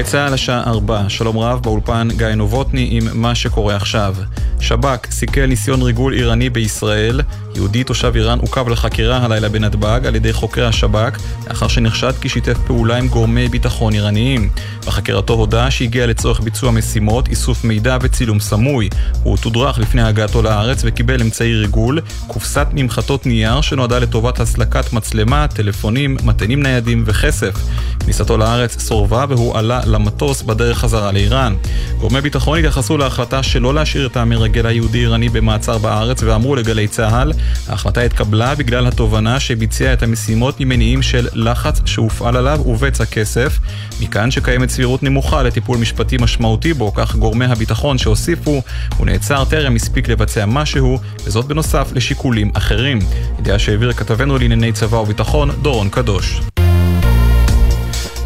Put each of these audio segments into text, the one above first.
גלי צה"ל השעה 4, שלום רב, באולפן גיא נובוטני עם מה שקורה עכשיו. שב"כ סיכל ניסיון ריגול איראני בישראל. יהודי תושב איראן עוכב לחקירה הלילה בנתב"ג על ידי חוקרי השב"כ, לאחר שנחשד כי שיתף פעולה עם גורמי ביטחון איראניים. בחקירתו הודה שהגיע לצורך ביצוע משימות, איסוף מידע וצילום סמוי. הוא תודרך לפני הגעתו לארץ וקיבל אמצעי ריגול, קופסת ממחטות נייר שנועדה לטובת הסלקת מצלמה, טלפונים, מטענים ניידים וכסף. כניסתו לארץ סורבה והוא עלה למטוס בדרך חזרה לאיראן. גורמי ביטחון התייחסו להחלטה שלא להשאיר את המרגל היהודי-איראני במעצר בארץ ואמרו לגלי צה"ל, ההחלטה התקבלה בגלל התובנה שביצע את המשימות ממניעים של לחץ שהופעל עליו ובצע כסף. מכאן שקיימת סבירות נמוכה לטיפול משפטי משמעותי בו, כך גורמי הביטחון שהוסיפו, הוא נעצר טרם הספיק לבצע משהו, וזאת בנוסף לשיקולים אחרים. ידיעה שהעביר כתבנו לענייני צבא וביטחון, דורון קדוש.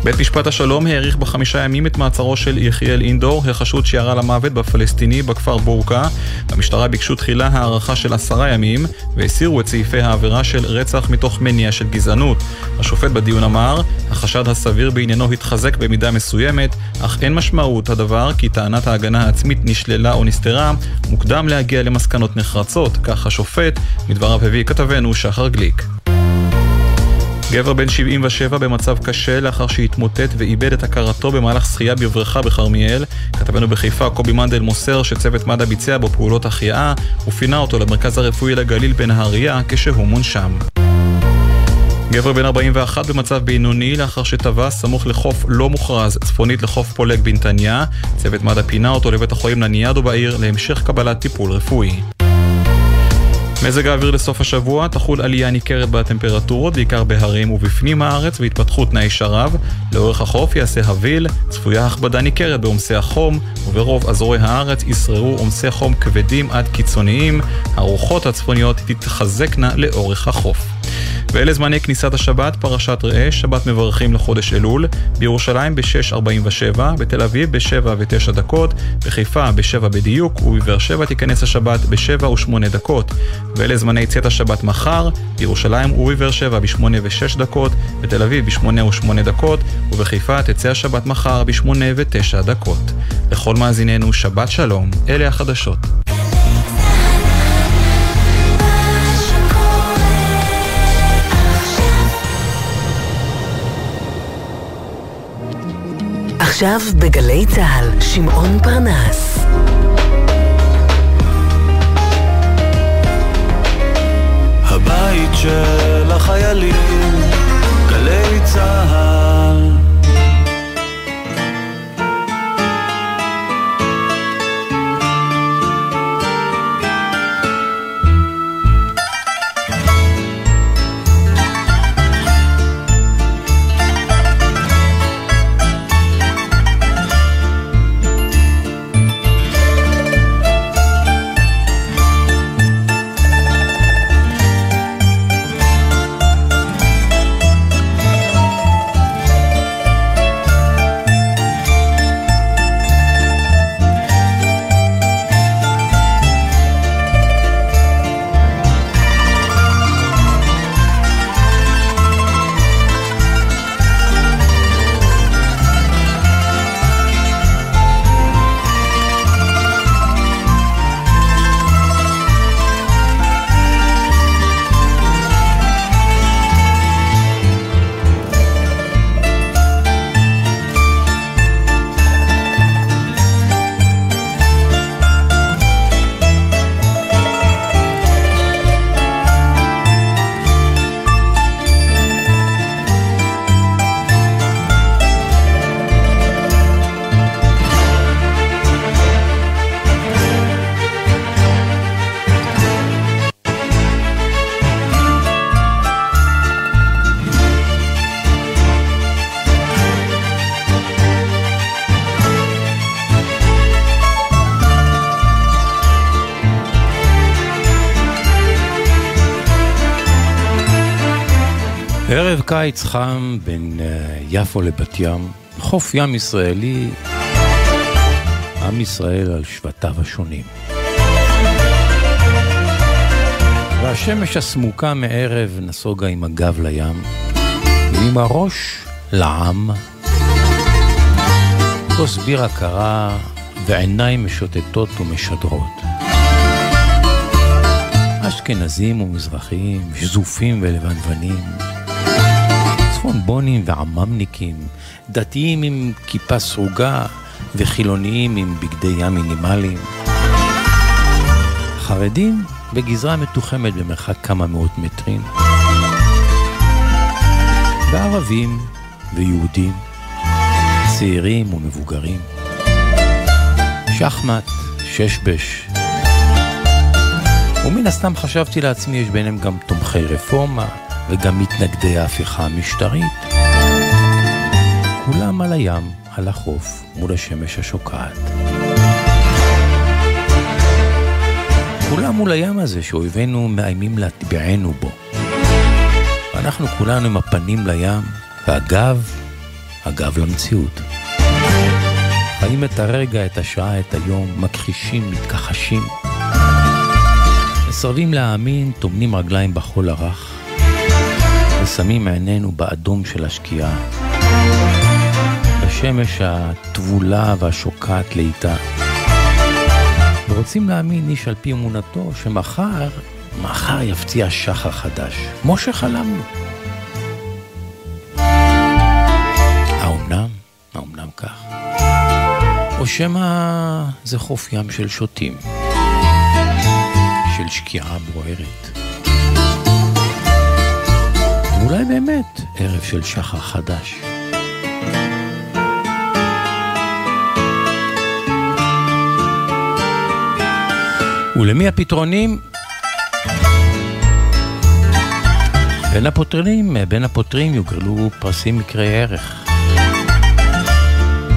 בית משפט השלום האריך בחמישה ימים את מעצרו של יחיאל אינדור, החשוד שירה למוות בפלסטיני בכפר בורקה. במשטרה ביקשו תחילה הארכה של עשרה ימים, והסירו את סעיפי העבירה של רצח מתוך מניע של גזענות. השופט בדיון אמר, החשד הסביר בעניינו התחזק במידה מסוימת, אך אין משמעות הדבר כי טענת ההגנה העצמית נשללה או נסתרה, מוקדם להגיע למסקנות נחרצות, כך השופט, מדבריו הביא כתבנו שחר גליק. גבר בן 77 במצב קשה לאחר שהתמוטט ואיבד את הכרתו במהלך שחייה בבריכה בכרמיאל. כתבנו בחיפה קובי מנדל מוסר שצוות מד"א ביצע בו פעולות החייאה ופינה אותו למרכז הרפואי לגליל בנהריה כשהוא מונשם. גבר בן 41 במצב בינוני לאחר שטבע סמוך לחוף לא מוכרז צפונית לחוף פולג בנתניה. צוות מד"א פינה אותו לבית החולים לניאדו בעיר להמשך קבלת טיפול רפואי. מזג האוויר לסוף השבוע תחול עלייה ניכרת בטמפרטורות, בעיקר בהרים ובפנים הארץ, והתפתחות תנאי שרב. לאורך החוף יעשה הביל, צפויה הכבדה ניכרת בעומסי החום, וברוב אזורי הארץ ישררו עומסי חום כבדים עד קיצוניים. הרוחות הצפוניות תתחזקנה לאורך החוף. ואלה זמני כניסת השבת, פרשת ראה, שבת מברכים לחודש אלול, בירושלים ב-6.47, בתל אביב ב-7 ו-9 דקות, בחיפה ב-7 בדיוק, ובבאר שבע תיכנס השבת ב-7 ו-8 דקות. ואלה זמני צאת השבת מחר, בירושלים ובבאר שבע ב-8 ו-6 דקות, בתל אביב ב-8 ו-8 דקות, ובחיפה תצא השבת מחר ב-8 ו-9 דקות. לכל מאזיננו, שבת שלום, אלה החדשות. עכשיו בגלי צה"ל, שמעון פרנס. הבית של החיילים, גלי צה"ל קיץ חם בין אה, יפו לבת ים, חוף ים ישראלי, עם ישראל על שבטיו השונים. והשמש הסמוקה מערב נסוגה עם הגב לים, ועם הראש לעם. כוס בירה קרה ועיניים משוטטות ומשדרות. אשכנזים ומזרחים, שזופים ולבנוונים, צפונבונים ועממניקים, דתיים עם כיפה סרוגה וחילוניים עם בגדי ים מינימליים. חרדים בגזרה מתוחמת במרחק כמה מאות מטרים. וערבים ויהודים, צעירים ומבוגרים. שחמט, ששבש. ומן הסתם חשבתי לעצמי, יש ביניהם גם תומכי רפורמה וגם מתנגדי ההפיכה המשטרית. כולם על הים, על החוף, מול השמש השוקעת. כולם מול הים הזה שאויבינו מאיימים להטביענו בו. ואנחנו כולנו עם הפנים לים, והגב, הגב למציאות. חיים את הרגע, את השעה, את היום, מכחישים, מתכחשים. מסרבים להאמין, טומנים רגליים בחול הרך, ושמים עינינו באדום של השקיעה. בשמש הטבולה והשוקעת לאיטה. ורוצים להאמין איש על פי אמונתו שמחר, מחר יפציע שחר חדש, כמו שחלמנו. האומנם? האומנם כך? או שמא זה חוף ים של שוטים, של שקיעה בוערת. ואולי באמת ערב של שחר חדש. ולמי הפתרונים? בין הפותרים, בין הפותרים יוגרלו פרסים מקרי ערך,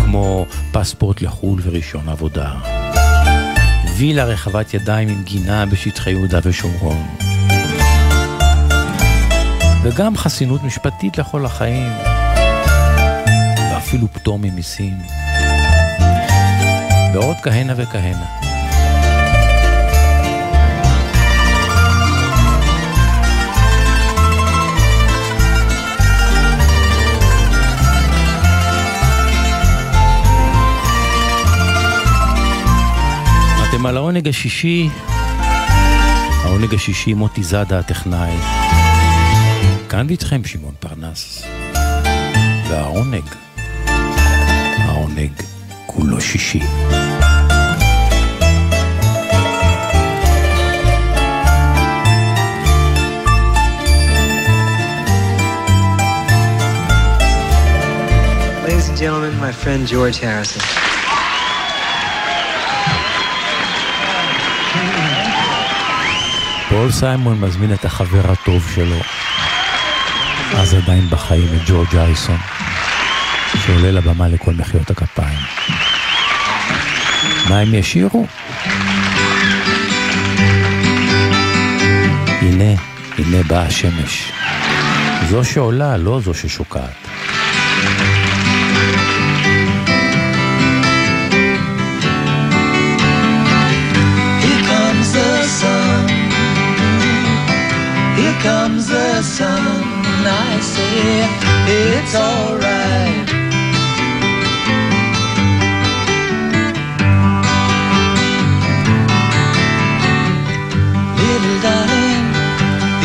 כמו פספורט לחו"ל ורישיון עבודה, וילה רחבת ידיים עם גינה בשטחי יהודה ושומרון, וגם חסינות משפטית לכל החיים, ואפילו פטור ממיסים, ועוד כהנה וכהנה. אתם על העונג השישי, העונג השישי מוטי זאדה הטכנאי. כאן ואיתכם שמעון פרנס. והעונג, העונג כולו שישי. Ladies and gentlemen, my friend George Harrison. פול סיימון מזמין את החבר הטוב שלו, אז עדיין בחיים, את ג'ורג' אריסון, שעולה לבמה לכל מחיאות הכפיים. מה הם ישירו? הנה, הנה באה השמש. זו שעולה, לא זו ששוקעת. comes the sun, I say it's alright. Little darling,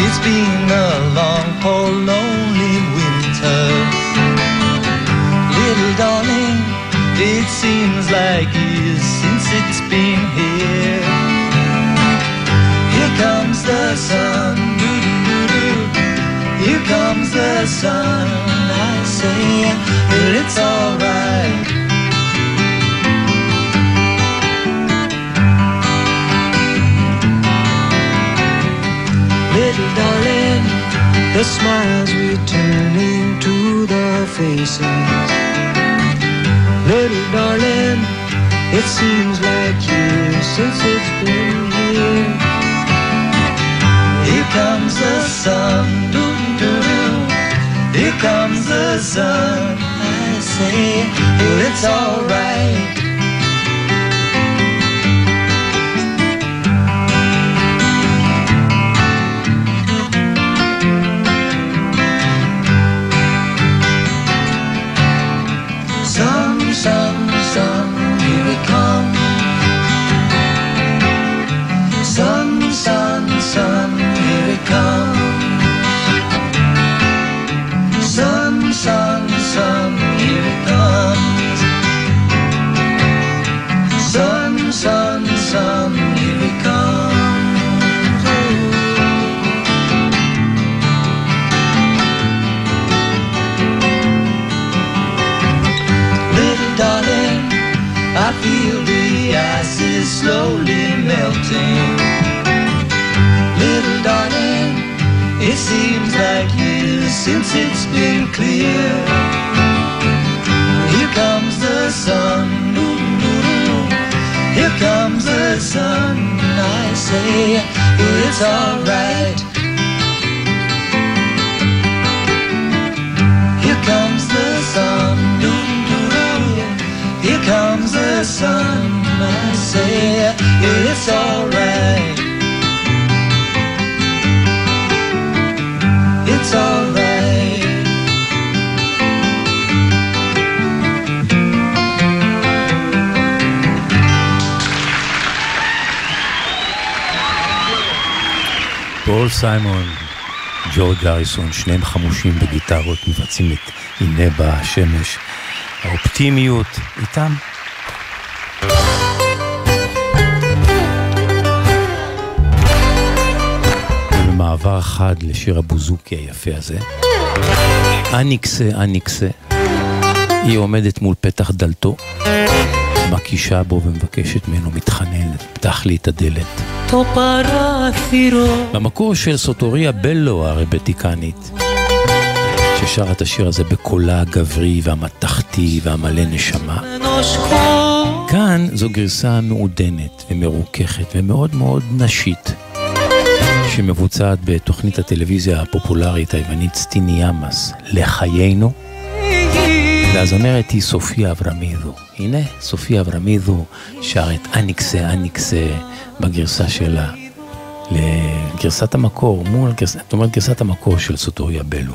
it's been a long, cold, lonely winter. Little darling, it seems like years since it's been here. Here comes the sun comes the sun, I say, well, it's alright. Little darling, the smiles returning to the faces. Little darling, it seems like years since it's been here. Here comes the sun comes the sun. I say, well, it's alright. the ice is slowly melting. Little darling, it seems like years since it's been clear. Here comes the sun. Here comes the sun. I say, well, it's alright. פול סיימון, ג'ורג' אריסון, שניהם חמושים בגיטרות, מבצעים את הנה בשמש. האופטימיות איתם. מעבר חד לשיר הבוזוקי היפה הזה. אניקסה, אניקסה. היא עומדת מול פתח דלתו, מקישה בו ומבקשת ממנו, מתחננת, פתח לי את הדלת. במקור של סוטוריה בלו הרבטיקנית, ששר את השיר הזה בקולה הגברי והמתכתי והמלא נשמה. כאן זו גרסה מעודנת ומרוככת ומאוד מאוד נשית. שמבוצעת בתוכנית הטלוויזיה הפופולרית היוונית סטיני ימאס, לחיינו, והזמרת היא סופיה אברמידו. הנה, סופיה אברמידו שרת אניקסה אניקסה בגרסה שלה. לגרסת המקור, מול גרסת, זאת אומרת גרסת המקור של סוטוריה בלו.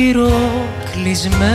Παράθυρο κλεισμένο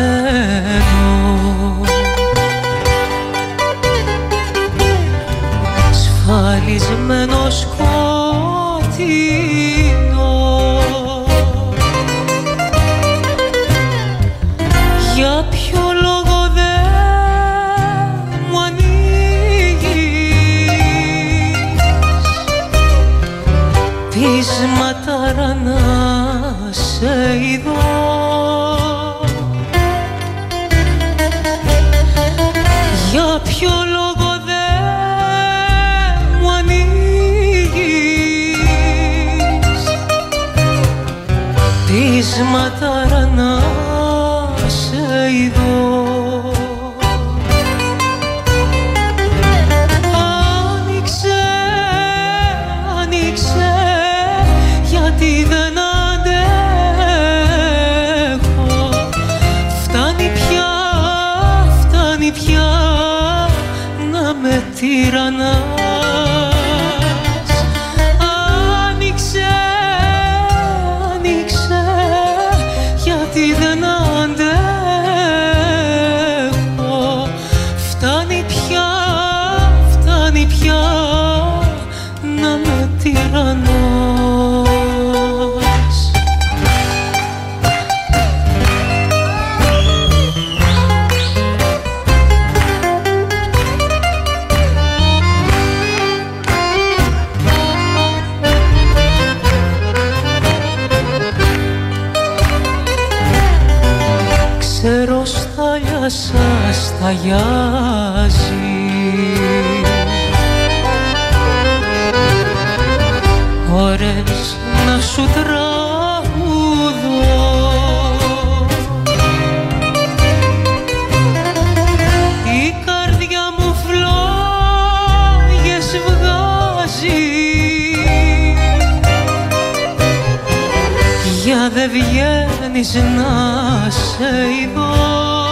βγαίνεις να σε ειδώ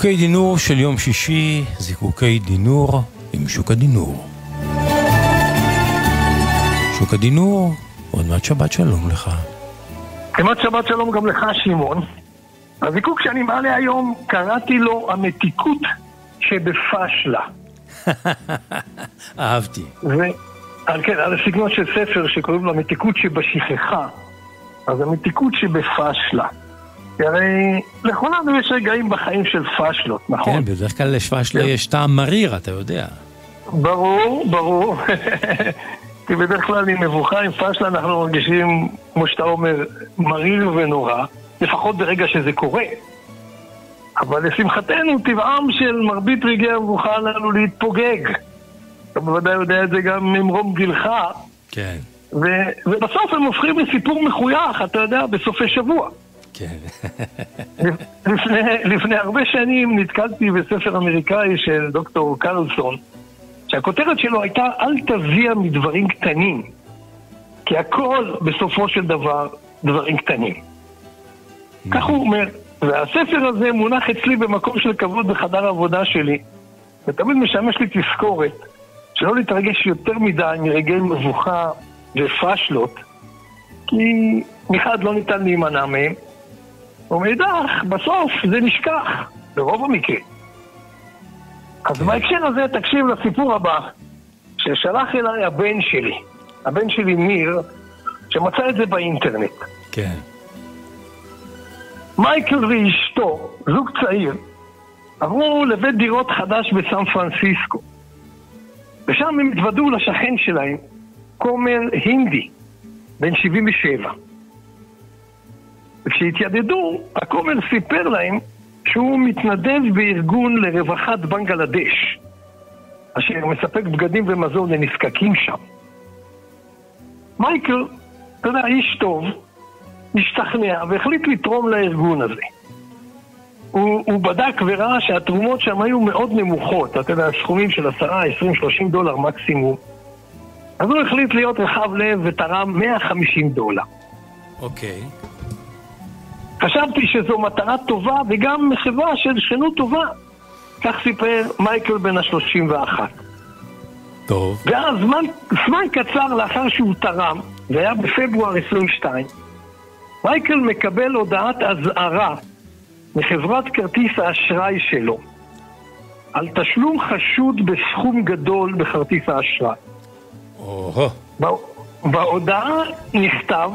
זיקוקי דינור של יום שישי, זיקוקי דינור עם שוק הדינור. שוק הדינור, עוד מעט שבת שלום לך. כמעט שבת שלום גם לך, שמעון. הזיקוק שאני מעלה היום, קראתי לו המתיקות שבפשלה. אהבתי. ו... על כן, על הסגנון של ספר שקוראים לו המתיקות שבשכחה. אז המתיקות שבפשלה. כי הרי לכולנו יש רגעים בחיים של פשלות, נכון? כן, בדרך כלל לפשלה יש טעם מריר, אתה יודע. ברור, ברור. כי בדרך כלל עם מבוכה, עם פשלה, אנחנו מרגישים, כמו שאתה אומר, מריר ונורא, לפחות ברגע שזה קורה. אבל לשמחתנו, טבעם של מרבית רגעי המבוכה הללו להתפוגג. אתה בוודאי יודע את זה גם ממרום גילך. כן. ו- ובסוף הם הופכים לסיפור מחוייך, אתה יודע, בסופי שבוע. כן. לפני, לפני הרבה שנים נתקלתי בספר אמריקאי של דוקטור קרלסון, שהכותרת שלו הייתה אל תביע מדברים קטנים, כי הכל בסופו של דבר דברים קטנים. כך הוא אומר, והספר הזה מונח אצלי במקום של כבוד בחדר העבודה שלי, ותמיד משמש לי תזכורת שלא להתרגש יותר מדי מרגעי מבוכה ופשלות, כי מחד לא ניתן להימנע מהם, ומאידך, בסוף זה נשכח, ברוב המקרים. אז בהקשר הזה תקשיב לסיפור הבא, ששלח אליי הבן שלי, הבן שלי ניר, שמצא את זה באינטרנט. כן. מייקל ואשתו, זוג צעיר, עברו לבית דירות חדש בסן פרנסיסקו. ושם הם התוודעו לשכן שלהם, כומר הינדי, בן 77. וכשהתיידדו, הכומר סיפר להם שהוא מתנדב בארגון לרווחת בנגלדש, אשר מספק בגדים ומזון לנזקקים שם. מייקל, אתה יודע, איש טוב, השתכנע והחליט לתרום לארגון הזה. הוא, הוא בדק וראה שהתרומות שם היו מאוד נמוכות, אתה יודע, סכומים של 10, 20, 30 דולר מקסימום. אז הוא החליט להיות רחב לב ותרם 150 דולר. אוקיי. חשבתי שזו מטרה טובה וגם מחווה של שכנות טובה. כך סיפר מייקל בן ה-31. טוב. ואז זמן, זמן קצר לאחר שהוא תרם, זה היה בפברואר 22, מייקל מקבל הודעת אזהרה מחברת כרטיס האשראי שלו על תשלום חשוד בסכום גדול בכרטיס האשראי. או-הו. בהודעה נכתב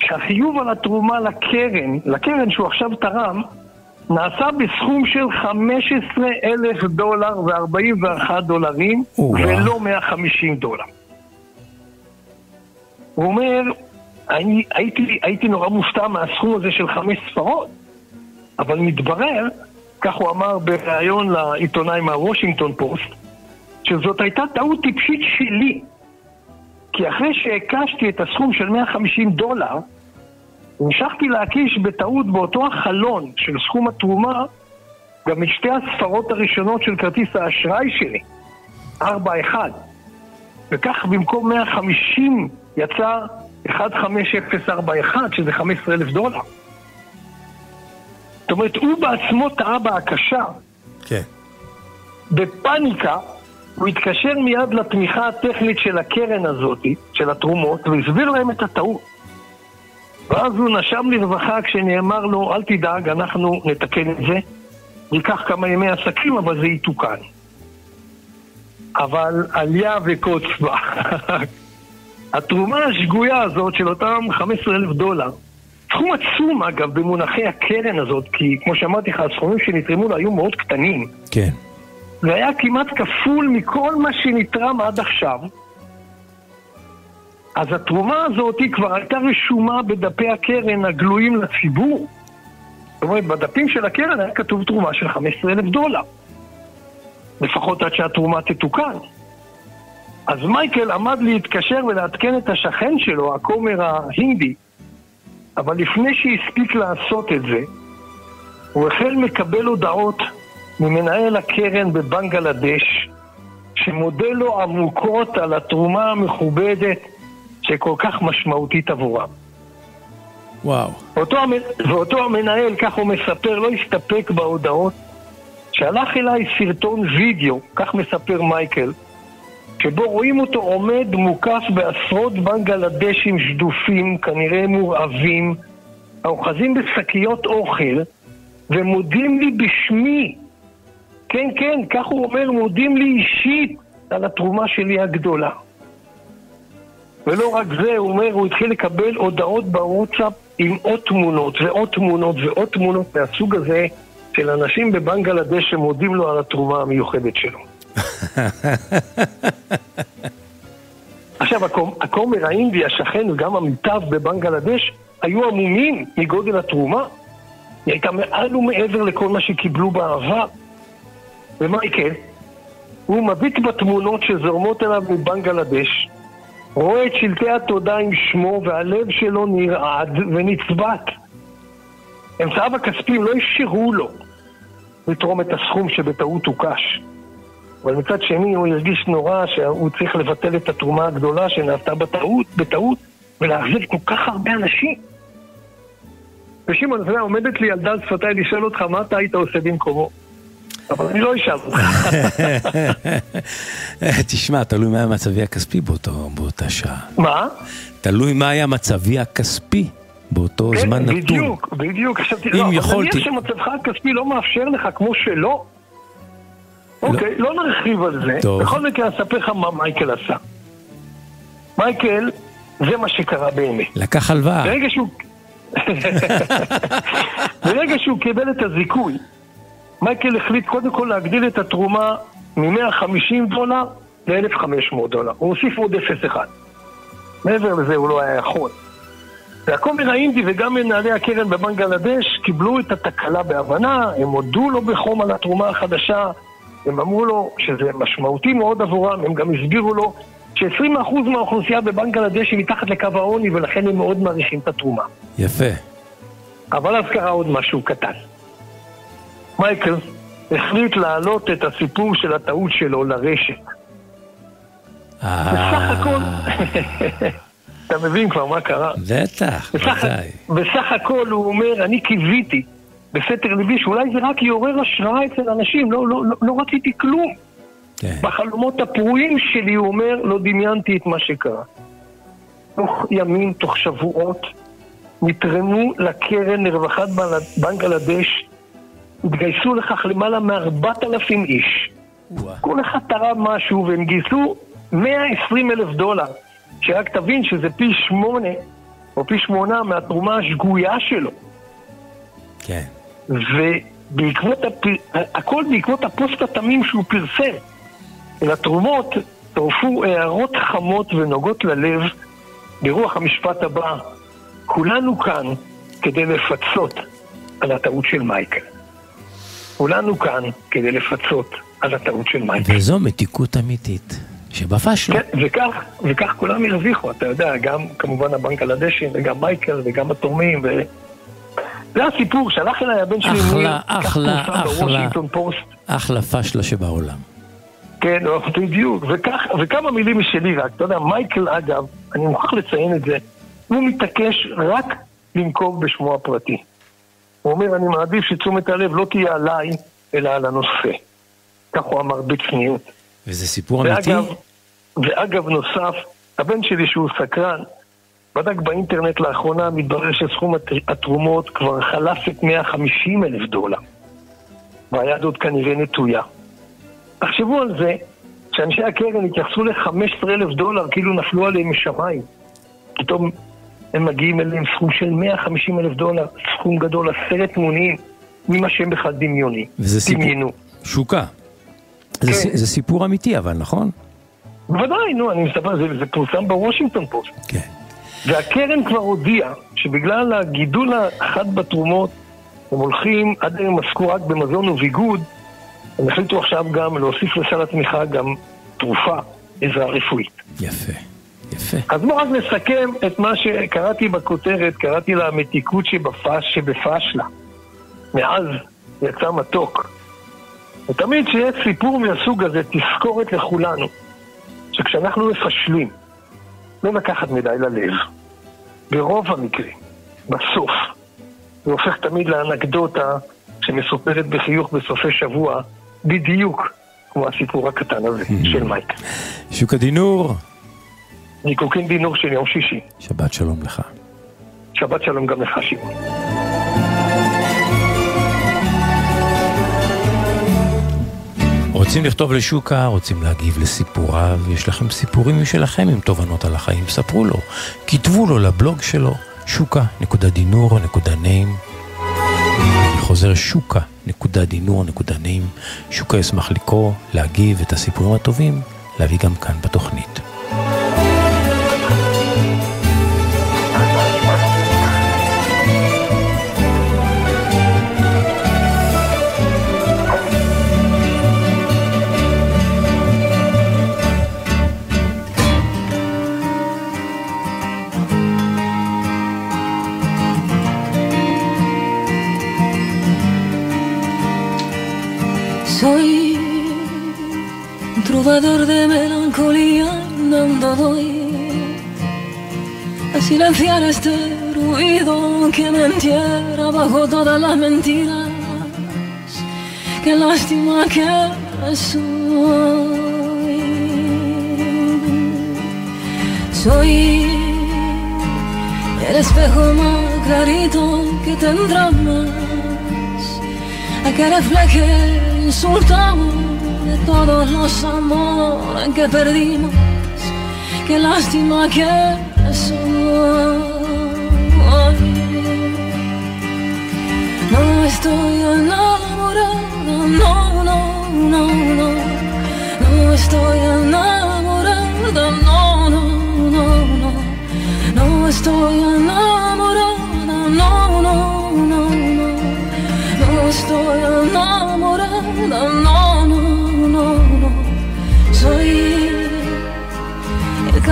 שהחיוב על התרומה לקרן, לקרן שהוא עכשיו תרם, נעשה בסכום של 15 אלף דולר ו-41 דולרים. ולא 150 דולר. הוא אומר, אני הייתי, הייתי נורא מופתע מהסכום הזה של חמש ספרות, אבל מתברר, כך הוא אמר בריאיון לעיתונאי מהוושינגטון פוסט, שזאת הייתה טעות טיפשית שלי. כי אחרי שהקשתי את הסכום של 150 דולר, המשכתי להקיש בטעות באותו החלון של סכום התרומה גם את שתי הספרות הראשונות של כרטיס האשראי שלי, 4-1. וכך במקום 150 יצא 15041, שזה 15 אלף דולר. זאת אומרת, הוא בעצמו טעה בהקשה. כן. בפאניקה, הוא התקשר מיד לתמיכה הטכנית של הקרן הזאת, של התרומות, והסביר להם את הטעות. ואז הוא נשם לרווחה כשנאמר לו, אל תדאג, אנחנו נתקן את זה. ייקח כמה ימי עסקים, אבל זה יתוקן. אבל עלייה וקוץ בה. התרומה השגויה הזאת של אותם 15 אלף דולר, סכום עצום אגב במונחי הקרן הזאת, כי כמו שאמרתי לך, הסכומים שנתרמו לה היו מאוד קטנים. כן. זה היה כמעט כפול מכל מה שנתרם עד עכשיו. אז התרומה הזאת כבר הייתה רשומה בדפי הקרן הגלויים לציבור. זאת אומרת, בדפים של הקרן היה כתוב תרומה של 15 אלף דולר. לפחות עד שהתרומה תתוקן. אז מייקל עמד להתקשר ולעדכן את השכן שלו, הכומר ההינדי, אבל לפני שהספיק לעשות את זה, הוא החל מקבל הודעות ממנהל הקרן בבנגלדש, שמודה לו עמוקות על התרומה המכובדת שכל כך משמעותית עבורם. וואו. ואותו, המ- ואותו המנהל, כך הוא מספר, לא הסתפק בהודעות, שלח אליי סרטון וידאו, כך מספר מייקל, שבו רואים אותו עומד מוקף בעשרות בנגלדשים שדופים, כנראה מורעבים, האוחזים בשקיות אוכל, ומודים לי בשמי. כן, כן, כך הוא אומר, מודים לי אישית על התרומה שלי הגדולה. ולא רק זה, הוא אומר, הוא התחיל לקבל הודעות בוואטסאפ עם עוד תמונות ועוד תמונות ועוד תמונות מהסוג הזה של אנשים בבנגלדש שמודים לו על התרומה המיוחדת שלו. עכשיו, הכומר האינדי, השכן וגם עמיתיו בבנגלדש, היו עמומים מגודל התרומה. היא הייתה מעל ומעבר לכל מה שקיבלו בעבר. ומה יקרה? הוא מביט בתמונות שזורמות אליו מבנגלדש, רואה את שלטי התודה עם שמו והלב שלו נרעד ונצבט. אמצעיו הכספיים לא אפשרו לו לתרום את הסכום שבטעות הוקש. אבל מצד שני הוא הרגיש נורא שהוא צריך לבטל את התרומה הגדולה שנעשתה בטעות, בטעות ולהחזיר כל כך הרבה אנשים. ושמעון, אתה יודע, עומדת לי על דל שפתיי לשאול אותך מה אתה היית עושה במקומו. אבל אני לא אשאל אותך. תשמע, תלוי מה היה מצבי הכספי באותו, באותה שעה. מה? תלוי מה היה מצבי הכספי באותו כן, זמן נתון. בדיוק, בדיוק. עכשיו תראה, אם אבל יכולתי- נניח שמצבך הכספי לא מאפשר לך כמו שלא. אוקיי, לא נרחיב על זה. טוב. בכל מקרה, אני אספר לך מה מייקל עשה. מייקל, זה מה שקרה באמת. לקח הלוואה. ברגע שהוא... ברגע שהוא קיבל את הזיכוי, מייקל החליט קודם כל להגדיל את התרומה מ-150 דולר ל-1,500 דולר. הוא הוסיף עוד 0.1. מעבר לזה הוא לא היה יכול. והכומר האינדי וגם מנהלי הקרן בבנגלדש קיבלו את התקלה בהבנה, הם הודו לו בחום על התרומה החדשה, הם אמרו לו שזה משמעותי מאוד עבורם, הם גם הסבירו לו ש-20% מהאוכלוסייה בבנגלדש היא מתחת לקו העוני ולכן הם מאוד מעריכים את התרומה. יפה. אבל אז קרה עוד משהו קטן. מייקל החליט להעלות את הסיפור של הטעות שלו לרשת. אה, בסך הכל, אתה מבין כבר מה קרה? בטח, ודאי. בסך הכל הוא אומר, אני קיוויתי בסתר ליבי שאולי זה רק יעורר השראה אצל אנשים, לא, לא, לא, לא רציתי כלום. כן. בחלומות הפרועים שלי, הוא אומר, לא דמיינתי את מה שקרה. תוך ימים, תוך שבועות, נתרמו לקרן לרווחת בנ- בנגלדש, התגייסו לכך למעלה מארבעת אלפים איש. וואו. כל אחד תרם משהו, והם גייסו 120 אלף דולר. שרק תבין שזה פי שמונה, או פי שמונה מהתרומה השגויה שלו. כן. ובעקבות, הפ... הכל בעקבות הפוסט התמים שהוא פרסם. לתרומות צורפו הערות חמות ונוגעות ללב ברוח המשפט הבא: כולנו כאן כדי לפצות על הטעות של מייקל. כולנו כאן כדי לפצות על הטעות של מייקל. וזו מתיקות אמיתית, שבפשנו. כן, וכך, וכך כולם הרוויחו, אתה יודע, גם כמובן הבנגלדשים וגם מייקל וגם התורמים ו... זה הסיפור, שלח אליי הבן שלי אחלה, אחלה, אחלה. פוסט. אחלה פשלה שבעולם. כן, בדיוק, וכך, וכמה מילים משלי רק, אתה יודע, מייקל אגב, אני מוכרח לציין את זה, הוא מתעקש רק לנקוב בשמו הפרטי. הוא אומר, אני מעדיף שתשומת הלב לא תהיה עליי, אלא על הנושא. כך הוא אמר בצניעות. וזה סיפור אמיתי? ואגב, ואגב נוסף, הבן שלי שהוא סקרן, בדק באינטרנט לאחרונה, מתברר שסכום הת- התרומות כבר חלף את 150 אלף דולר. והיד עוד כנראה נטויה. תחשבו על זה, שאנשי הקרן התייחסו ל-15 אלף דולר כאילו נפלו עליהם משמיים. פתאום הם מגיעים אליהם סכום של 150 אלף דולר, סכום גדול, עשרת מונים ממה שהם בכלל דמיוני. וזה סיפור, דמיינו. שוקה. זה, כן. סי- זה סיפור אמיתי אבל, נכון? בוודאי, נו, אני מספר, זה, זה פורסם בוושינגטון פוסט. כן. והקרן כבר הודיעה שבגלל הגידול החד בתרומות, הם הולכים, עד היום עסקו רק במזון וביגוד, הם החליטו עכשיו גם להוסיף לסל התמיכה גם תרופה, עזרה רפואית. יפה, יפה. אז בואו רק נסכם את מה שקראתי בכותרת, קראתי לה המתיקות שבפש, שבפשלה. מאז יצא מתוק. ותמיד כשיש סיפור מהסוג הזה, תזכורת לכולנו, שכשאנחנו מפשלים, לא לקחת מדי ללב. ברוב המקרים, בסוף, זה הופך תמיד לאנקדוטה שמסופרת בחיוך בסופי שבוע, בדיוק כמו הסיפור הקטן הזה של מייק. שוק הדינור, ניקוקין דינור של יום שישי. שבת שלום לך. שבת שלום גם לך, שמעון. רוצים לכתוב לשוקה, רוצים להגיב לסיפוריו, יש לכם סיפורים משלכם עם תובנות על החיים, ספרו לו, כתבו לו לבלוג שלו, שוקה.דינור.נעים. אני חוזר שוקה.דינור.נעים. שוקה ישמח לקרוא, להגיב את הסיפורים הטובים, להביא גם כאן בתוכנית. Trovador de melancolía, andando voy a silenciar este ruido que me entierra bajo todas las mentiras. Qué lástima que soy. Soy el espejo más clarito que tendrá más a que refleje de todos los amores que perdimos. Qué lástima que soy. No estoy enamorada, no, no, no, no. No estoy enamorada, no, no, no, no. No estoy enamorada, no, no, no, no. No estoy enamorada, no,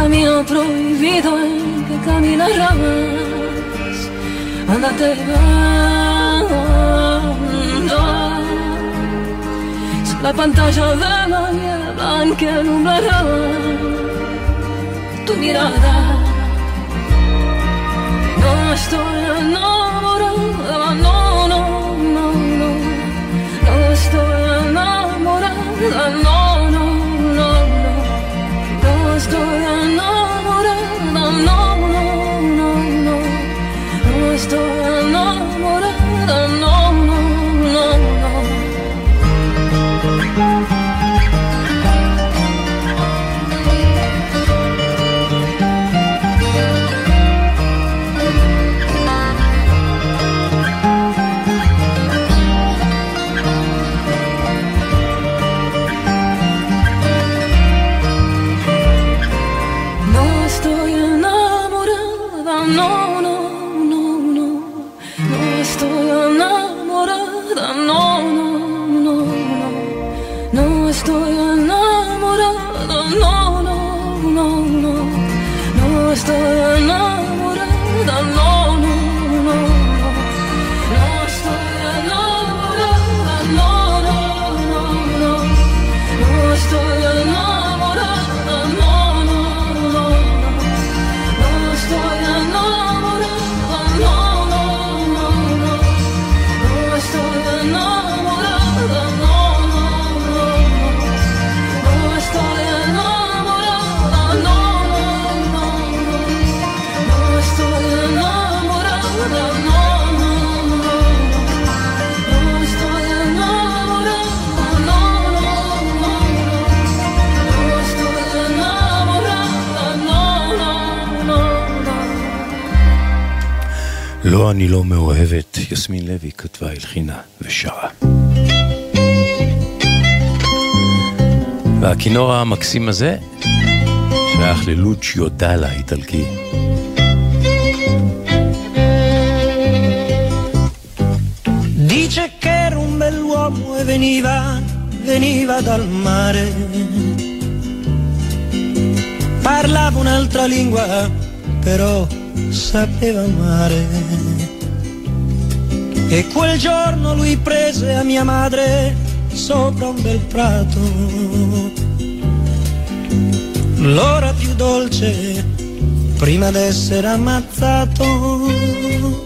camino prohibido en que caminarás. Ándate. Soy la pantalla de la niebla que alumbrará tu mirada. No estoy enamorada, no, no, no, no. No estoy enamorada, no, no. store. I'm not. Enamorada, no, no, no, no. No estoy לא, אני לא מאוהבת, יסמין לוי כתבה, הלחינה ושרה. והכינור המקסים הזה שייך ללוצ'יו דאלה האיטלקי. Dice che era un bell'uomo e veniva, veniva dal mare. Parlava un'altra lingua, però sapeva amare. E quel giorno lui prese a mia madre sopra un bel prato. L'ora più dolce prima d'essere ammazzato.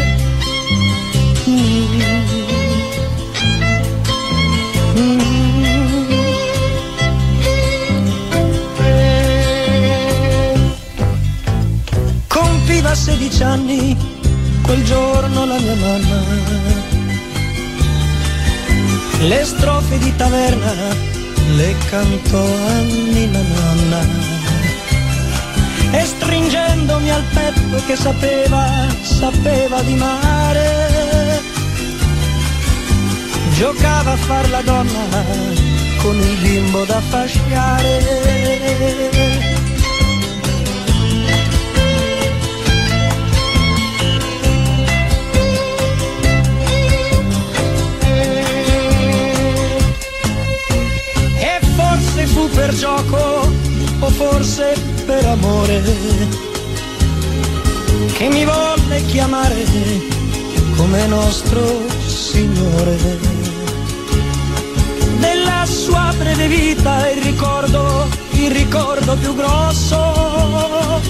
Compiva 16 anni quel giorno la mia mamma. Le strofe di taverna le cantò anni la nonna. E stringendomi al petto che sapeva, sapeva di mare, giocava a far la donna con il bimbo da fasciare. E forse fu per gioco o forse per amore che mi volle chiamare come nostro Signore. Sua breve vita il ricordo, il ricordo più grosso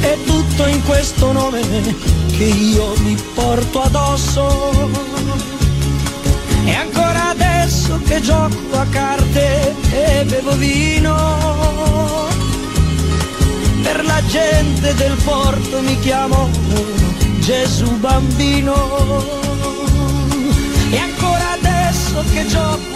è tutto in questo nome che io mi porto addosso. E ancora adesso che gioco a carte e bevo vino, per la gente del porto mi chiamo Gesù bambino. E ancora adesso che gioco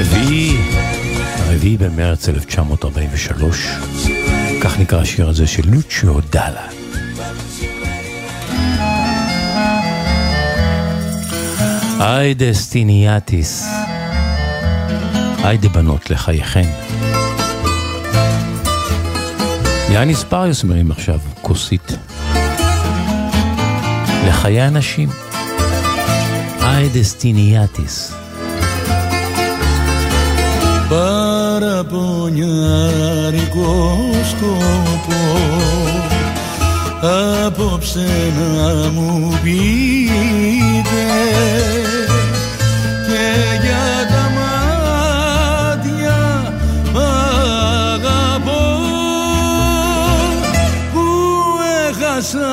הרביעי, הרביעי במרץ 1943, כך נקרא השיר הזה של לוצ'יו דאלה. היידה סטיניאטיס, היידה בנות לחייכן. יאניס פריוס מרים עכשיו כוסית. לחיי אנשים. היידה סטיניאטיס. Παραπονιάρικος σκοπός. Απόψε να μου πείτε και για τα μάτια αγαπώ. Που έχασα,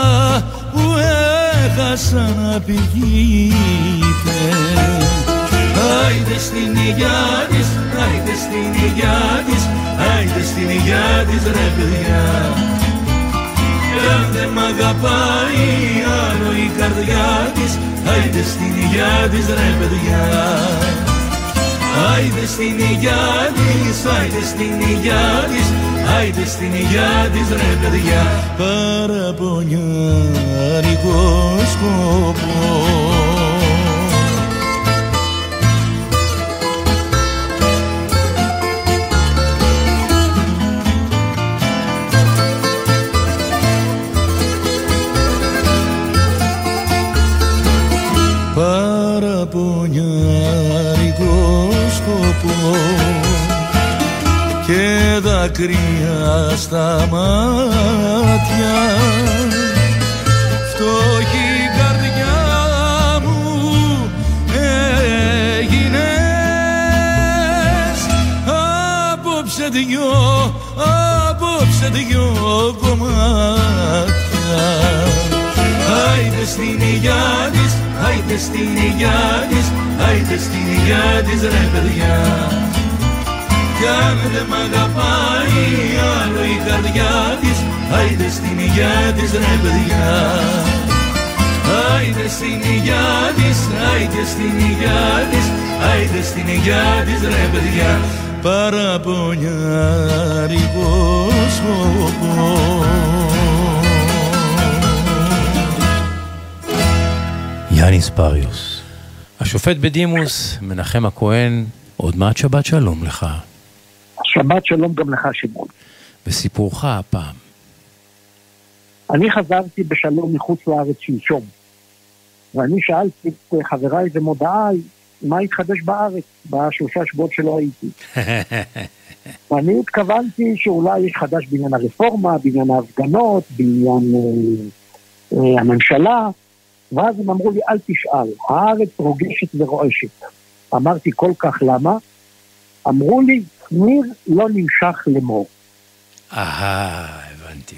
που έχασα να πηγείτε. Άιντε στην υγειά της, άιντε στην υγειά της, άιντε στην υγειά της ρε παιδιά. Κι αν δεν μ' αγαπάει άλλο η καρδιά της, άιντε στην υγειά της ρε παιδιά. Άιντε στην υγειά της, άιντε στην υγειά της, άιντε στην υγειά της ρε παιδιά. Παραπονιάρικο σκοπός. Δάκρυα στα μάτια. Φτωχή καρδιά μου έγινες. Απόψε δυο, απόψε δυο κομμάτια. Άιντε στην υγειά της, άιντε στην υγειά της, άιντε στην υγειά της ρε παιδιά Κι αν δεν μ' αγαπάει άλλο η καρδιά της, άιντε στην υγειά της ρε παιδιά. Άιντε στην υγειά της, άιντε στην υγειά της, Άιντε στην υγειά της ρε παιδιά Παραπονιάρικος יאניס פריוס. השופט בדימוס, מנחם הכהן, עוד מעט שבת שלום לך. שבת שלום גם לך, שמעון. וסיפורך הפעם. אני חזרתי בשלום מחוץ לארץ שלשום, ואני שאלתי את חבריי ומודעיי, מה התחדש בארץ בשלושה שבועות שלא הייתי. ואני התכוונתי שאולי יש חדש בעניין הרפורמה, בעניין ההפגנות, בעניין אה, אה, הממשלה, ואז הם אמרו לי, אל תשאל, הארץ רוגשת ורועשת. אמרתי, כל כך למה? אמרו לי, ניר לא נמשך למור. אהה, הבנתי.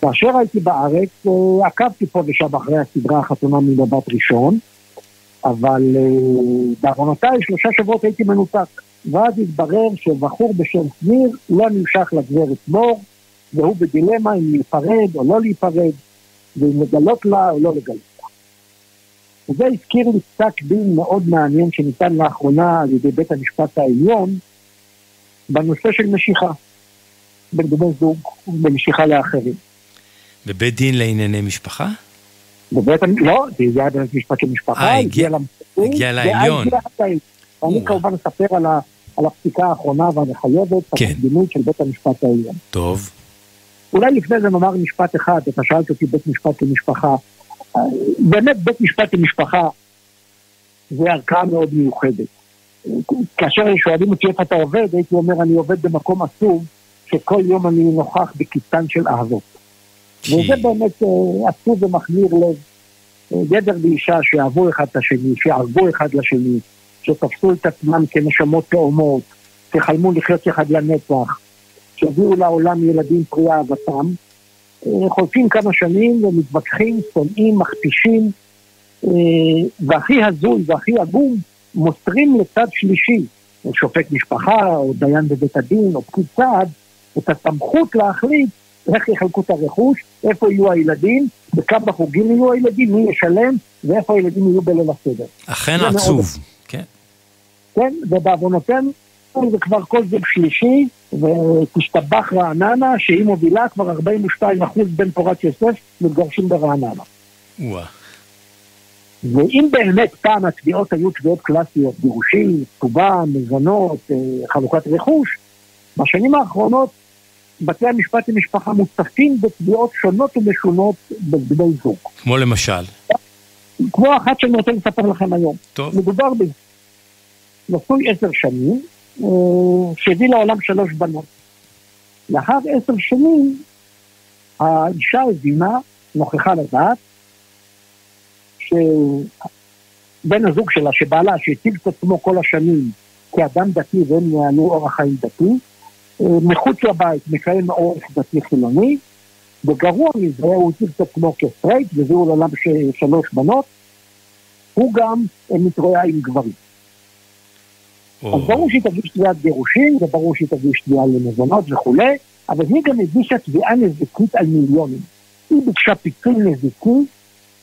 כאשר הייתי בארץ, אה, עקבתי פה ושם אחרי הסדרה החתונה ממבט ראשון, אבל אה, בעוונותיי שלושה שבועות הייתי מנותק. ואז התברר שבחור בשם שניר לא נמשך לגברת מור, והוא בדילמה אם להיפרד או לא להיפרד, ואם לגלות לה או לא לגלות לה. וזה הזכיר לי פסק דין מאוד מעניין שניתן לאחרונה על ידי בית המשפט העליון בנושא של משיכה בין בני זוג ומשיכה לאחרים. בבית דין לענייני משפחה? בבית, לא, זה הגיע לבית משפט של משפחה, אה, הגיע- הגיע לעליון. אני כמובן אספר על, הפסיקה האחרונה והמחייבת, כן. התקדימות של בית המשפט העליון. טוב. אולי לפני זה נאמר משפט אחד, אתה שאלת אותי בית משפט למשפחה. אה, באמת בית משפט למשפחה זה ערכאה מאוד מיוחדת. כאשר שואלים אותי איפה אתה עובד, הייתי אומר אני עובד במקום עצוב, שכל יום אני נוכח בקיצן של אהבות. וזה באמת אה, עצוב ומחמיר לב. אה, גבר ואישה שאהבו אחד את השני, שערבו אחד לשני, שתפסו את עצמם כנשמות תאומות, שחלמו לחיות יחד לנצח, שהביאו לעולם ילדים פרי אהבתם, אה, חולפים כמה שנים ומתווכחים, שונאים, מכפישים, והכי הזוי והכי עגום, מוסרים לצד שלישי, או שופט משפחה, או דיין בבית הדין, או פקיד סעד, את הסמכות להחליט איך יחלקו את הרכוש, איפה יהיו הילדים, בכמה חוגים יהיו הילדים, מי ישלם, ואיפה הילדים יהיו בליל הסדר. אכן עצוב. כן. כן, ובעוונותינו זה כבר כל זוג שלישי, ותשתבח רעננה, שהיא מובילה כבר 42 אחוז בן פורת יוסף, מתגרשים ברעננה. וואה. ואם באמת פעם התביעות היו תביעות קלאסיות, גירושים, כתובה, מזונות, אה, חלוקת רכוש, בשנים האחרונות בתי המשפט למשפחה מוצפים בתביעות שונות ומשונות בבני זוג. כמו למשל. כמו אחת שאני רוצה לספר לכם היום. טוב. מדובר בזה. נשוי עשר שנים, אה, שהביא לעולם שלוש בנות. לאחר עשר שנים, האישה הבינה, נוכחה לדעת, שבן הזוג שלה, שבעלה, שהציג את עצמו כל השנים כאדם דתי והם ניהלו אורח חיים דתי, אה, מחוץ לבית מקיים אורח דתי חילוני, וגרוע מזה, הוא הציג את עצמו כסטרייט, והביאו לעולם ש- שלוש בנות, הוא גם אה, מתרועע עם גברים. אז ברור שהיא תגיש תביעת גירושין, וברור שהיא תגיש תביעה למזונות וכולי, אבל היא גם הגישה תביעה נזיקית על מיליונים. היא ביקשה פיצוי נזיקי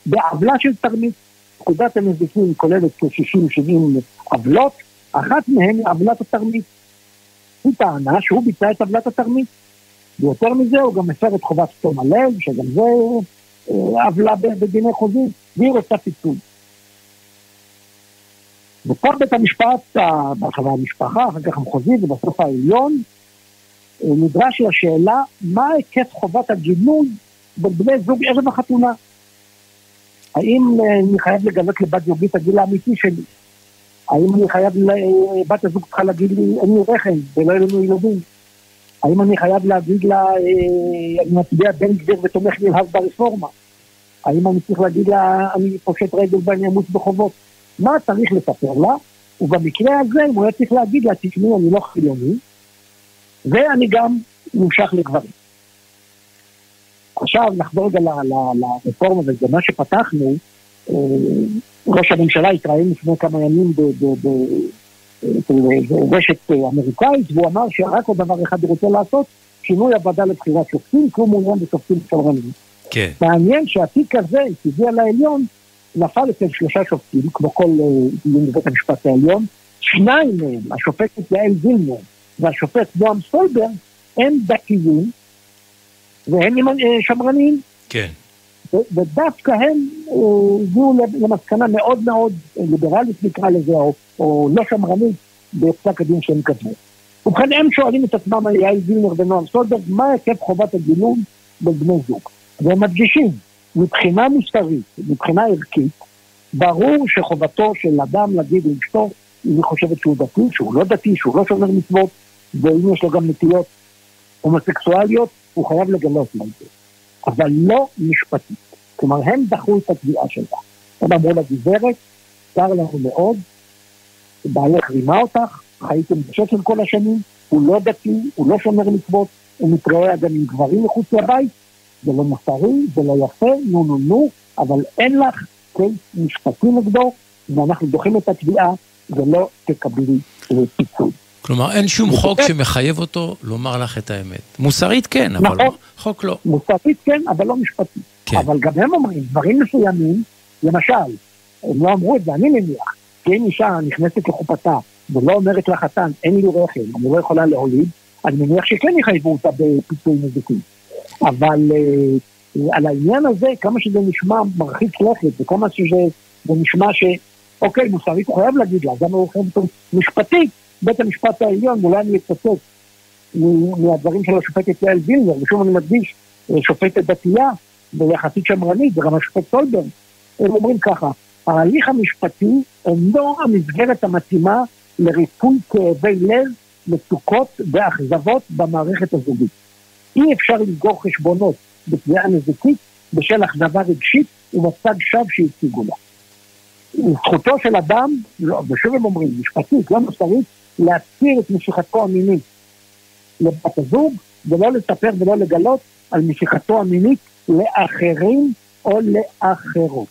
בעוולה של תרמית. פקודת הנזיקים כוללת כ-60-70 עוולות, אחת מהן היא עוולת התרמית. היא טענה שהוא ביצע את עוולת התרמית. ויותר מזה, הוא גם הפר את חובת תום הלב, שגם זה אה, עוולה בדיני חוזים, והיא רוצה פיצוי. ופה בית המשפט, ה- בהתחלה המשפחה, אחר כך המחוזי ובסוף העליון, אה, נדרש לשאלה מה היקף חובת הגילוי בין בני זוג ערב החתונה. האם אה, אני חייב לגלות לבת זוגי את הגיל האמיתי שלי? האם אני חייב, ל- בת הזוג צריכה להגיד לי, אין לי רחם ולא יהיו לנו ילדים? האם אני חייב להגיד לה, אה, אני מצביע בן גביר ותומך נלהב ברפורמה? האם אני צריך להגיד לה, אני פושט רגל ואני אמוץ בחובות? מה צריך לספר לה? ובמקרה הזה, אם הוא היה צריך להגיד לה, תשמעי, אני לא חילוני, ואני גם נמשך לגברים. עכשיו נחזור רגע לרפורמה, וזה מה שפתחנו, אה, ראש הממשלה התראיין לפני כמה ימים ברשת אה, אמריקאית, והוא אמר שרק עוד דבר אחד הוא רוצה לעשות, שינוי הוועדה לבחירת שופטים, כי הוא מעוניין בשופטים סלרנים. כן. מעניין שהתיק הזה שהגיע לעליון נפל אצל שלושה שופטים, כמו כל אה, דיון בבית המשפט העליון, שניים מהם, השופטת יעל זילנר והשופט נועם סולברג, הם דתיים והם אה, שמרנים. כן. ודווקא הם אה, הגיעו למסקנה מאוד מאוד ליברלית נקרא לזה, או, או לא שמרנית, בפסק הדין שהם כתבו. ובכן הם שואלים את עצמם, יעל זילנר ונועם סולברג, מה היקף חובת הגילום בבני זוג? והם מדגישים, מבחינה מוסרית, מבחינה ערכית, ברור שחובתו של אדם להגיד לאשתו, אם היא חושבת שהוא דתי, שהוא לא דתי, שהוא לא שומר מצוות, ואם יש לו גם נטיות הומוסקסואליות, הוא חייב לגלות את זה. אבל לא משפטית. כלומר, הם דחו את התביעה שלה. הם אמרו לה, גברת, צר לנו מאוד, בעלך רימה אותך, חייתם בשקל כל השנים, הוא לא דתי, הוא לא שומר מצוות, הוא מתראה גם עם גברים מחוץ לבית, זה לא מוסרי, זה לא יפה, נו נו נו, אבל אין לך קייס משפטי נגדו, ואנחנו דוחים את התביעה, ולא תקבלי פיצוי. כלומר, אין שום חוק שמחייב אותו לומר לך את האמת. מוסרית כן, אבל נכון. חוק לא. מוסרית כן, אבל לא משפטית. כן. אבל גם הם אומרים, דברים מסוימים, למשל, הם לא אמרו את זה, אני מניח, כי אם אישה נכנסת לחופתה ולא אומרת לחתן, אין לי רחם, אני לא יכולה להוליד, אני מניח שכן יחייבו אותה בפיצוי נזיקי. אבל אה, על העניין הזה, כמה שזה נשמע מרחיק לכת, וכמה שזה זה נשמע ש... אוקיי, מוסרית הוא חייב להגיד לה, גם הוא חייב אותו משפטית, בית המשפט העליון, אולי אני אצטט מהדברים של השופטת יעל וילנר, ושוב אני מדגיש, אה, שופטת דתייה ויחסית שמרנית, וגם השופט סולברג, הם אומרים ככה, ההליך המשפטי אינו המסגרת המתאימה לריפוי כאבי לב, מצוקות ואכזבות במערכת הזוגית. אי אפשר לסגור חשבונות בתביעה נזיקית בשל אכזבה רגשית ומצג שווא שהציגו לה. זכותו של אדם, לא, ושוב הם אומרים, משפטית, לא מוסרית, להסתיר את משיכתו המינית לבת הזוג, ולא לספר ולא לגלות על משיכתו המינית לאחרים או לאחרות.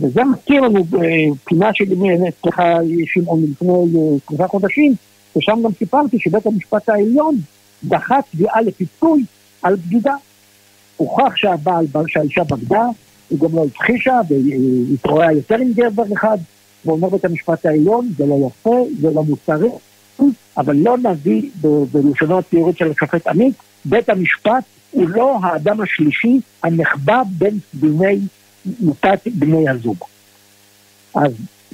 וזה מזכיר לנו אה, פינה שלי, אה, סליחה, שמעון, לפני אה, שלושה חודשים, ושם גם סיפרתי שבית המשפט העליון דחה תביעה לפיצוי על בגידה. הוכח שהבעל, שהאישה בגדה, היא גם לא הכחישה, והיא התרועעה יותר עם גבר אחד, ואומר בית המשפט העליון, זה לא יפה, זה לא מוסרי, אבל לא נביא בלשונו הציורית של השופט עמית, בית המשפט הוא לא האדם השלישי הנחבא בין דיני מוטת בני הזוג. אז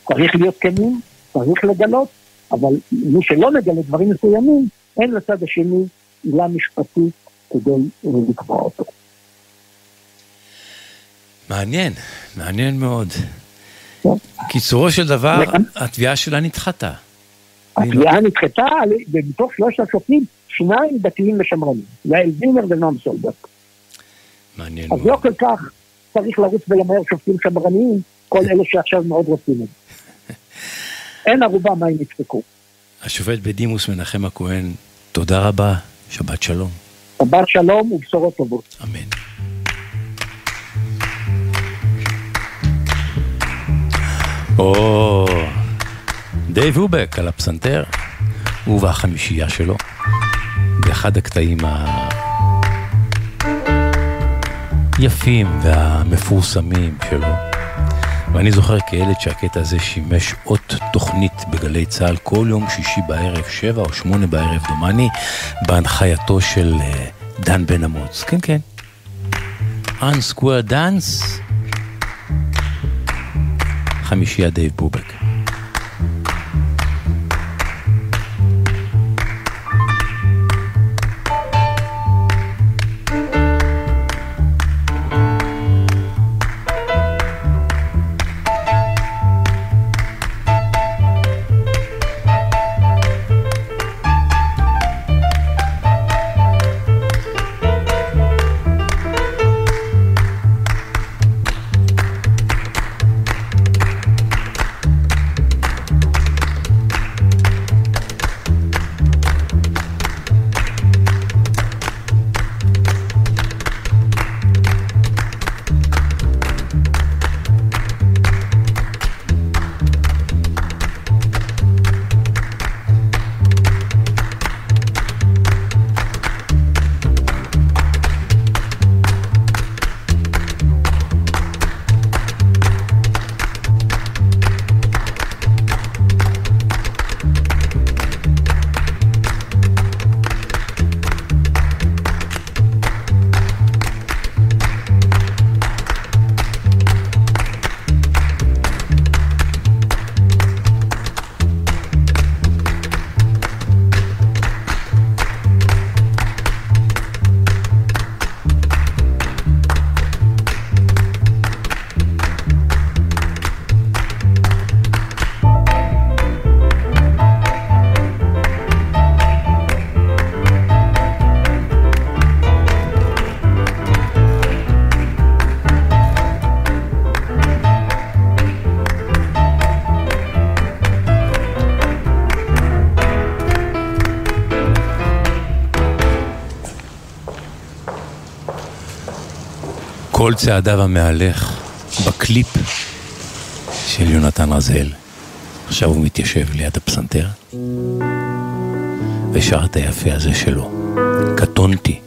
צריך להיות כנים, צריך לגלות, אבל מי שלא מגלה דברים מסוימים, אין לצד השני עילה משפטית כדי אה, לקבוע אותו. מעניין, מעניין מאוד. קיצורו של דבר, התביעה שלה נדחתה. התביעה נדחתה, ומתוך שלושת השופטים, שניים דתיים ושמרנים, יעל וילנר ונועם סולברג. מעניין אז. לא כל כך צריך לרוץ ולמהר שופטים שמרניים, כל אלה שעכשיו מאוד רוצים את זה. אין ערובה מה הם ידפקו. השופט בדימוס מנחם הכהן, תודה רבה, שבת שלום. שבת שלום ובשורות טובות. אמן. או, דייב הובק על הפסנתר, הוא והחמישייה שלו, באחד הקטעים היפים והמפורסמים שלו. ואני זוכר כילד שהקטע הזה שימש אות תוכנית בגלי צה"ל כל יום שישי בערב, שבע או שמונה בערב דומני, בהנחייתו של אה, דן בן אמוץ. כן, כן. Unsquare Dance, חמישייה דייב בובק. כל צעדיו המהלך, בקליפ של יונתן רזל. עכשיו הוא מתיישב ליד הפסנתר, ושר את היפה הזה שלו. קטונתי.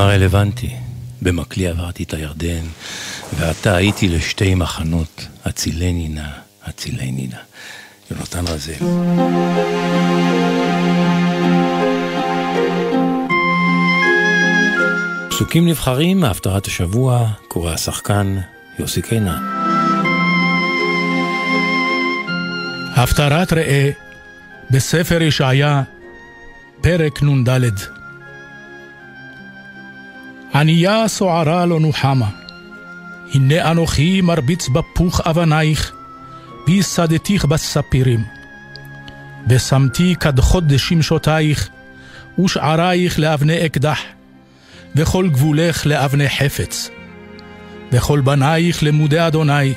העם רלוונטי, במקלי עברתי את הירדן, ועתה הייתי לשתי מחנות, הצילני נא, הצילני נא. יונתן רזל. פסוקים נבחרים מהפטרת השבוע, קורא השחקן יוסי קינן. הפטרת ראה בספר ישעיה, פרק נ"ד. ענייה סוערה לא נוחמה. הנה אנוכי מרביץ בפוך אבנייך, ויסדתיך בספירים. ושמתי קדחות דשמשותייך, ושעריך לאבני אקדח, וכל גבולך לאבני חפץ. וכל בנייך למודי אדוני,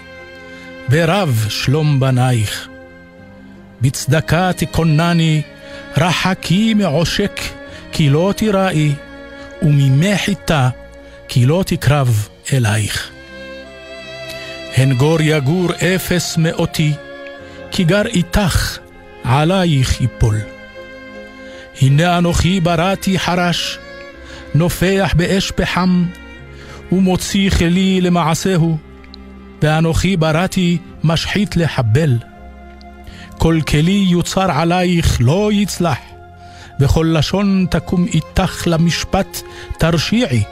ורב שלום בנייך. בצדקה תכונני, רחקי מעושק, כי לא תיראי. וממי חיטה, כי לא תקרב אלייך. הנגור יגור אפס מאותי, כי גר איתך, עלייך יפול. הנה אנוכי בראתי חרש, נופח באש פחם, ומוציא כלי למעשהו, ואנוכי בראתי משחית לחבל. כל כלי יוצר עלייך לא יצלח, וכל לשון תקום איתך למשפט תרשיעי.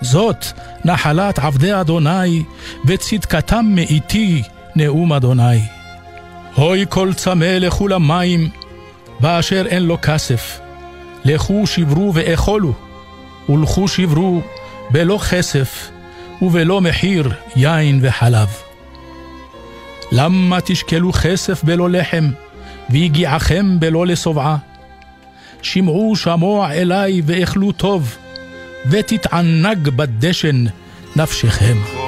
זאת נחלת עבדי אדוני, וצדקתם מאיתי נאום אדוני. הוי כל צמא לכו למים, באשר אין לו כסף. לכו שברו ואכולו, ולכו שברו בלא כסף, ובלא מחיר יין וחלב. למה תשקלו כסף בלא לחם, ויגיעכם בלא לשובעה? שמעו שמוע אלי ואכלו טוב, ותתענג בדשן נפשכם.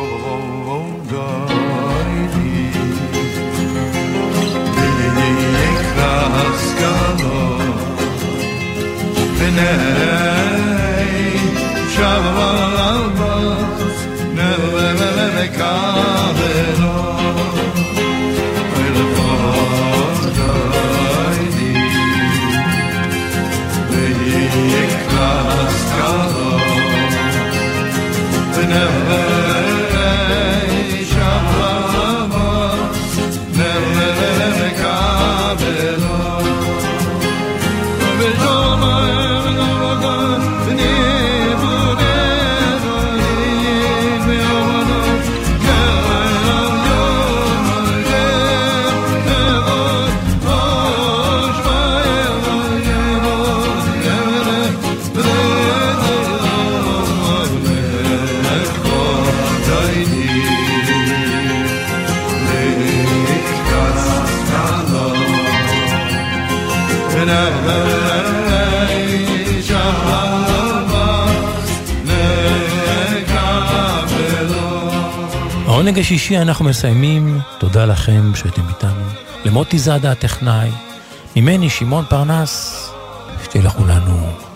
העונג השישי אנחנו מסיימים, תודה לכם שהייתם איתנו. למוטי זאדה הטכנאי, ממני שמעון פרנס, שתהיה לכולנו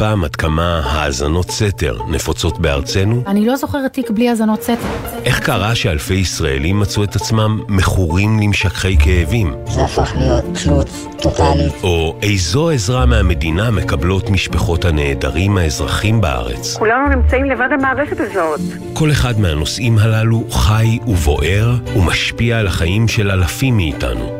פעם עד כמה האזנות סתר נפוצות בארצנו? אני לא זוכרת תיק בלי האזנות סתר. איך קרה שאלפי ישראלים מצאו את עצמם מכורים למשככי כאבים? זה הפך להיות תלות טוטאלית. או איזו עזרה מהמדינה מקבלות משפחות הנעדרים האזרחים בארץ? כולנו נמצאים לבד המערכת הזאת. כל אחד מהנושאים הללו חי ובוער ומשפיע על החיים של אלפים מאיתנו.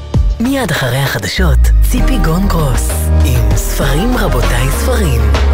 מיד אחרי החדשות, ציפי גון גרוס, עם ספרים רבותיי ספרים.